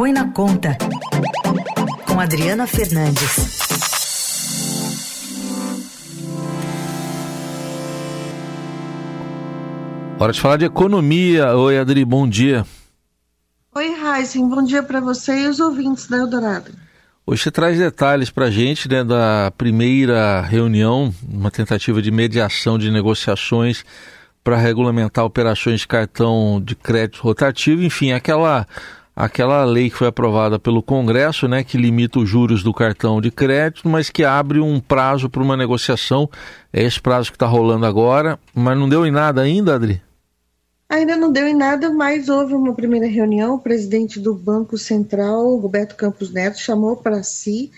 Põe na Conta, com Adriana Fernandes. Hora de falar de economia. Oi, Adri, bom dia. Oi, Heisen, bom dia para você e os ouvintes da Eldorado. Hoje você traz detalhes para a gente né, da primeira reunião, uma tentativa de mediação de negociações para regulamentar operações de cartão de crédito rotativo, enfim, aquela aquela lei que foi aprovada pelo Congresso, né, que limita os juros do cartão de crédito, mas que abre um prazo para uma negociação. É esse prazo que está rolando agora, mas não deu em nada ainda, Adri? Ainda não deu em nada, mas houve uma primeira reunião. O presidente do Banco Central, Roberto Campos Neto, chamou para si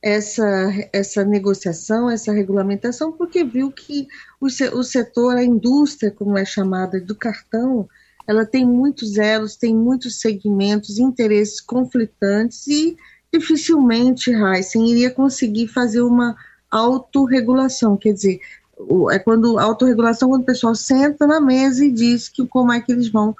essa, essa negociação, essa regulamentação, porque viu que o, o setor, a indústria, como é chamada, do cartão, ela tem muitos elos, tem muitos segmentos, interesses conflitantes e dificilmente Heisen iria conseguir fazer uma autorregulação, quer dizer, é quando autorregulação quando o pessoal senta na mesa e diz que como é que eles vão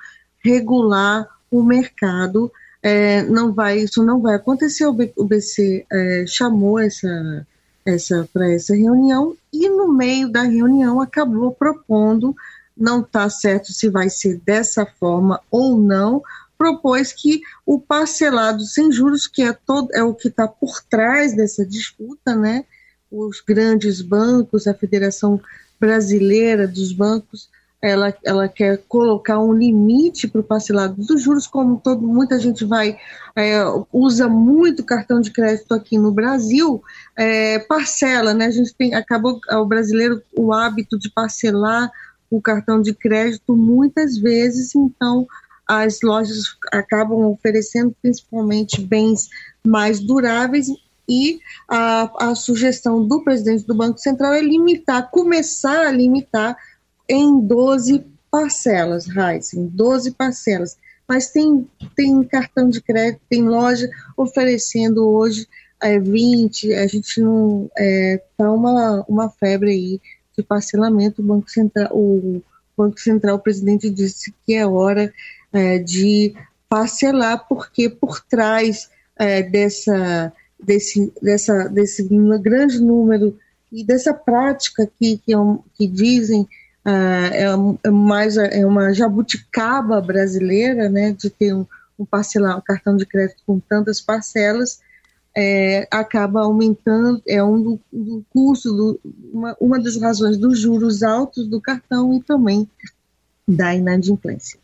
regular o mercado. É, não vai, isso não vai acontecer. O, BC é, chamou essa, essa para essa reunião e no meio da reunião acabou propondo, não está certo se vai ser dessa forma ou não, propôs que o parcelado sem juros, que é todo é o que está por trás dessa disputa, né? os grandes bancos, a Federação Brasileira dos Bancos, ela, ela quer colocar um limite para o parcelado dos juros, como todo, muita gente vai, é, usa muito cartão de crédito aqui no Brasil, é, parcela, né? A gente tem, acabou o brasileiro o hábito de parcelar o cartão de crédito muitas vezes, então as lojas acabam oferecendo principalmente bens mais duráveis e a, a sugestão do presidente do Banco Central é limitar, começar a limitar em 12 parcelas, Heisen, 12 parcelas. Mas tem, tem cartão de crédito, tem loja oferecendo hoje é, 20, a gente não. Está é, tá uma, uma febre aí de parcelamento. O Banco Central, o Banco Central, o presidente disse que é hora é, de parcelar, porque por trás é, dessa desse, dessa, desse grande número e dessa prática que, que, é que dizem uh, é, é, mais é uma jabuticaba brasileira, né, de ter um, um, parcelar, um cartão de crédito com tantas parcelas, é, acaba aumentando, é um do, do custo, do, uma, uma das razões dos juros altos do cartão e também da inadimplência.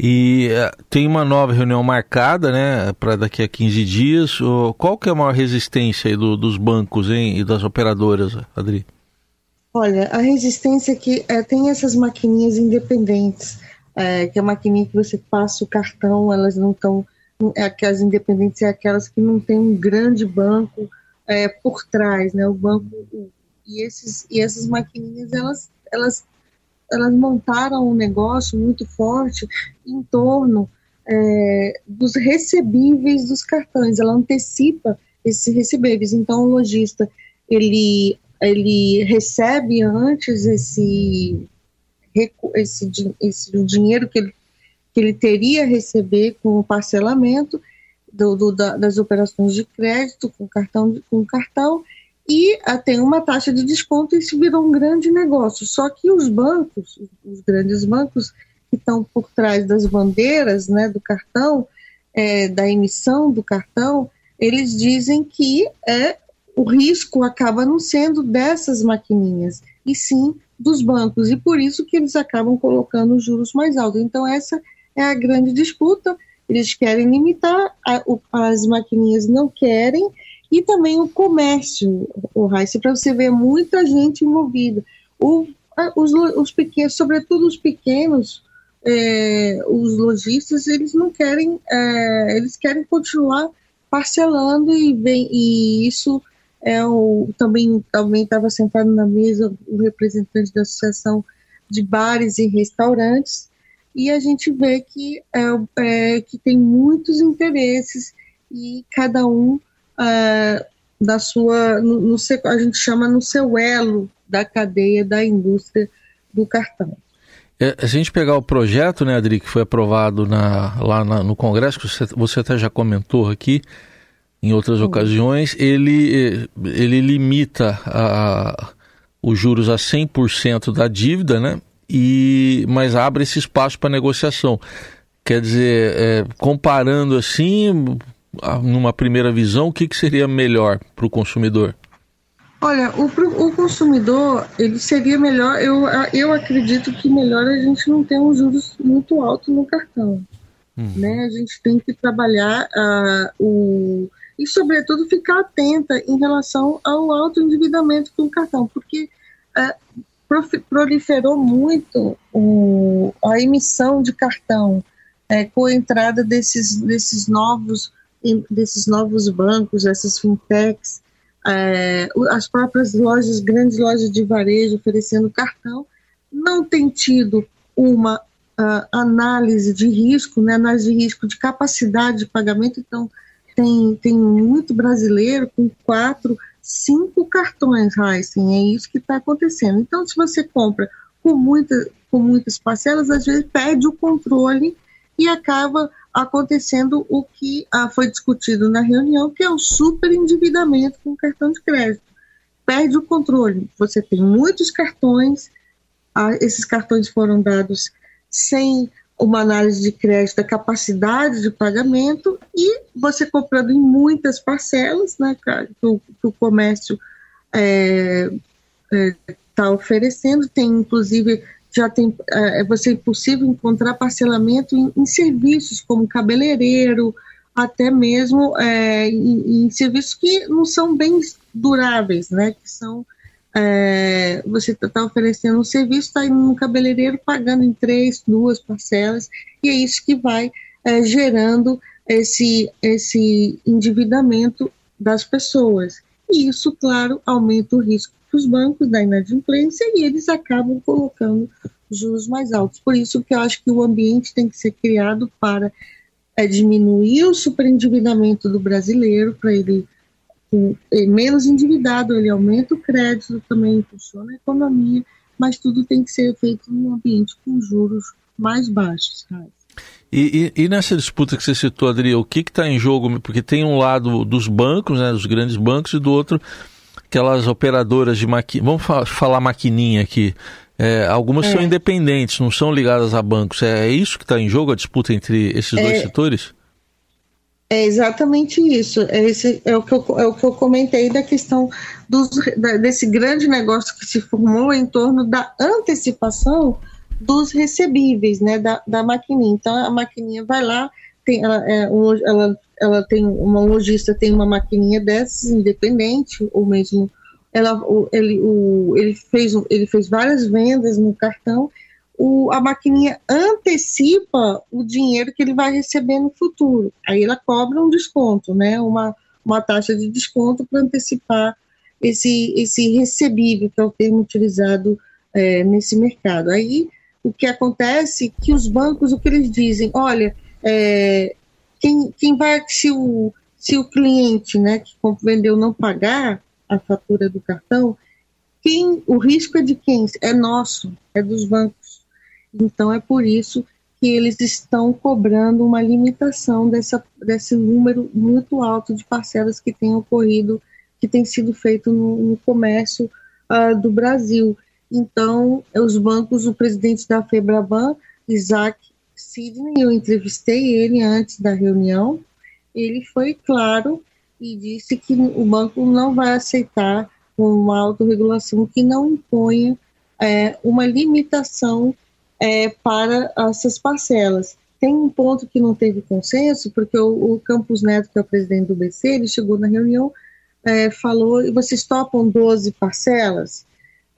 E uh, tem uma nova reunião marcada, né, para daqui a 15 dias. Qual que é a maior resistência do, dos bancos hein, e das operadoras, Adri? Olha, a resistência é que é, tem essas maquininhas independentes, é, que é a maquininha que você passa o cartão, elas não estão. É, aquelas independentes é aquelas que não tem um grande banco é, por trás, né? O banco e esses e essas maquininhas elas elas elas montaram um negócio muito forte em torno é, dos recebíveis dos cartões. Ela antecipa esses recebíveis. Então, o lojista ele ele recebe antes esse esse, esse dinheiro que ele, que ele teria a receber com o parcelamento do, do, da, das operações de crédito com cartão com cartão e uh, tem uma taxa de desconto e isso virou um grande negócio. Só que os bancos, os grandes bancos que estão por trás das bandeiras né, do cartão, é, da emissão do cartão, eles dizem que é, o risco acaba não sendo dessas maquininhas, e sim dos bancos, e por isso que eles acabam colocando os juros mais altos. Então, essa é a grande disputa. Eles querem limitar, a, o, as maquininhas não querem, e também o comércio, o Raíssa, para você ver muita gente envolvida. O, os, os pequenos, sobretudo os pequenos, é, os lojistas, eles não querem, é, eles querem continuar parcelando e, e isso é o, também também estava sentado na mesa o representante da associação de bares e restaurantes e a gente vê que é, é que tem muitos interesses e cada um uh, da sua, no, no, a gente chama no seu elo da cadeia da indústria do cartão. É, se a gente pegar o projeto, né, Adri, que foi aprovado na, lá na, no Congresso, que você, você até já comentou aqui em outras ocasiões, ele, ele limita a, os juros a 100% da dívida, né? E, mas abre esse espaço para negociação. Quer dizer, é, comparando assim, numa primeira visão, o que, que seria melhor para o consumidor? Olha, o, o consumidor, ele seria melhor, eu, eu acredito que melhor a gente não ter um juros muito alto no cartão. Uhum. Né? A gente tem que trabalhar uh, o, e, sobretudo, ficar atenta em relação ao alto endividamento com o cartão, porque uh, proliferou muito o, a emissão de cartão uh, com a entrada desses, desses, novos, desses novos bancos, essas fintechs, é, as próprias lojas, grandes lojas de varejo oferecendo cartão, não tem tido uma uh, análise de risco, né, análise de risco de capacidade de pagamento, então tem, tem muito brasileiro com quatro, cinco cartões Heisen, é isso que está acontecendo. Então, se você compra com, muita, com muitas parcelas, às vezes perde o controle e acaba acontecendo o que ah, foi discutido na reunião, que é o superendividamento com cartão de crédito. Perde o controle. Você tem muitos cartões, ah, esses cartões foram dados sem uma análise de crédito da capacidade de pagamento e você comprando em muitas parcelas, né, que o, que o comércio está é, é, tá oferecendo, tem inclusive já tem é, você é possível encontrar parcelamento em, em serviços como cabeleireiro, até mesmo é, em, em, serviços que não são bens duráveis, né? Que são é, você está tá oferecendo um serviço, está indo no cabeleireiro pagando em três, duas parcelas, e é isso que vai é, gerando esse, esse endividamento das pessoas. E isso, claro, aumenta o risco os bancos da inadimplência e eles acabam colocando juros mais altos. Por isso que eu acho que o ambiente tem que ser criado para é, diminuir o superendividamento do brasileiro, para ele é, menos endividado, ele aumenta o crédito, também impulsiona a economia, mas tudo tem que ser feito num ambiente com juros mais baixos. E, e, e, nessa disputa que você citou, Adri, o que está em jogo? Porque tem um lado dos bancos, né, dos grandes bancos, e do outro aquelas operadoras de maquininha, vamos fa falar maquininha aqui, é, algumas é. são independentes, não são ligadas a bancos. É, é isso que está em jogo, a disputa entre esses dois é. setores? É exatamente isso. É, esse, é, o que eu, é o que eu comentei da questão dos, da, desse grande negócio que se formou em torno da antecipação dos recebíveis, né, da, da maquininha. Então, a maquininha vai lá, tem, ela, é, um, ela ela tem uma lojista tem uma maquininha dessas independente ou mesmo ela o, ele o, ele fez ele fez várias vendas no cartão. O, a maquininha antecipa o dinheiro que ele vai receber no futuro. Aí ela cobra um desconto né uma uma taxa de desconto para antecipar esse esse recebível que é o termo utilizado é, nesse mercado. Aí o que acontece que os bancos o que eles dizem olha é, quem, quem vai, se o, se o cliente né, que vendeu não pagar a fatura do cartão, quem, o risco é de quem? É nosso, é dos bancos. Então é por isso que eles estão cobrando uma limitação dessa, desse número muito alto de parcelas que tem ocorrido, que tem sido feito no, no comércio uh, do Brasil. Então, os bancos, o presidente da FEBRABAN, Isaac Sidney, eu entrevistei ele antes da reunião, ele foi claro e disse que o banco não vai aceitar uma autorregulação que não imponha é, uma limitação é, para essas parcelas. Tem um ponto que não teve consenso, porque o, o Campos Neto, que é o presidente do BC, ele chegou na reunião, é, falou, vocês topam 12 parcelas?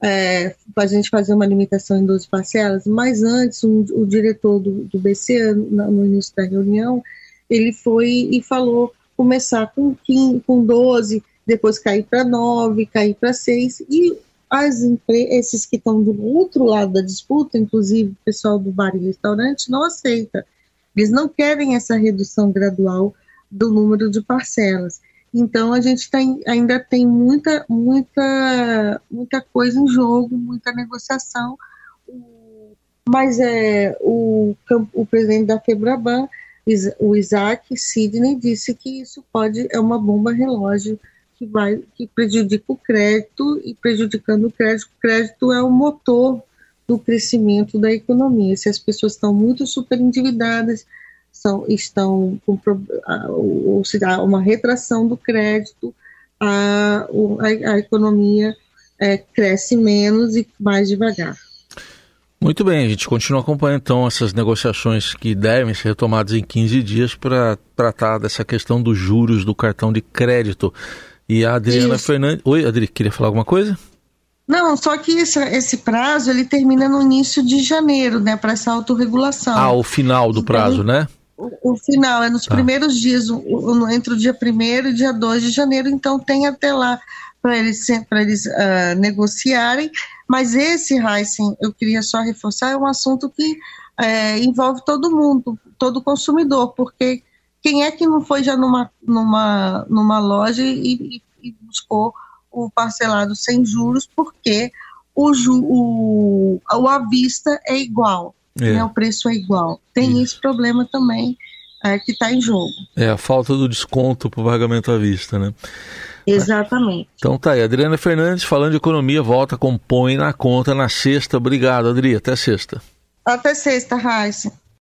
É, a gente fazer uma limitação em 12 parcelas, mas antes um, o diretor do, do BC, no, no, início da reunião, ele foi e falou começar com, 15, com 12, depois cair para 9, cair para 6, e as esses que estão do outro lado da disputa, inclusive o pessoal do bar e restaurante, não aceita. Eles não querem essa redução gradual do número de parcelas. Então a gente tem, ainda tem muita, muita, muita coisa em jogo, muita negociação. Mas é, o, o presidente da FEBRABAN, o Isaac Sidney, disse que isso pode é uma bomba relógio que vai que prejudica o crédito e prejudicando o crédito, o crédito é o motor do crescimento da economia. Se as pessoas estão muito superendividadas, são, estão com ou se dá uma retração do crédito, a, a, a economia é, cresce menos e mais devagar. Muito bem, a gente continua acompanhando então essas negociações que devem ser retomadas em 15 dias para tratar dessa questão dos juros do cartão de crédito. E a Adriana Isso. Fernandes. Oi, Adri, queria falar alguma coisa? Não, só que esse, esse prazo ele termina no início de janeiro, né, para essa autorregulação. Ah, o final do então, prazo, né? O, o, final é nos tá. primeiros dias, o, o, entre o dia 1 e dia 2 de janeiro, então tem até lá para eles, pra eles uh, negociarem. Mas esse, Heisen, eu queria só reforçar, é um assunto que é, envolve todo mundo, todo consumidor, porque quem é que não foi já numa, numa, numa loja e, e buscou o parcelado sem juros, porque o, ju, o, o à vista é igual, é. Né, o preço é igual. Tem Isso. esse problema também é, que está em jogo. É a falta do desconto para o pagamento à vista, né? Exatamente. Então tá aí, Adriana Fernandes falando de economia, volta com Põe na Conta na sexta. Obrigado, Adri, até sexta. Até sexta, Raíssa.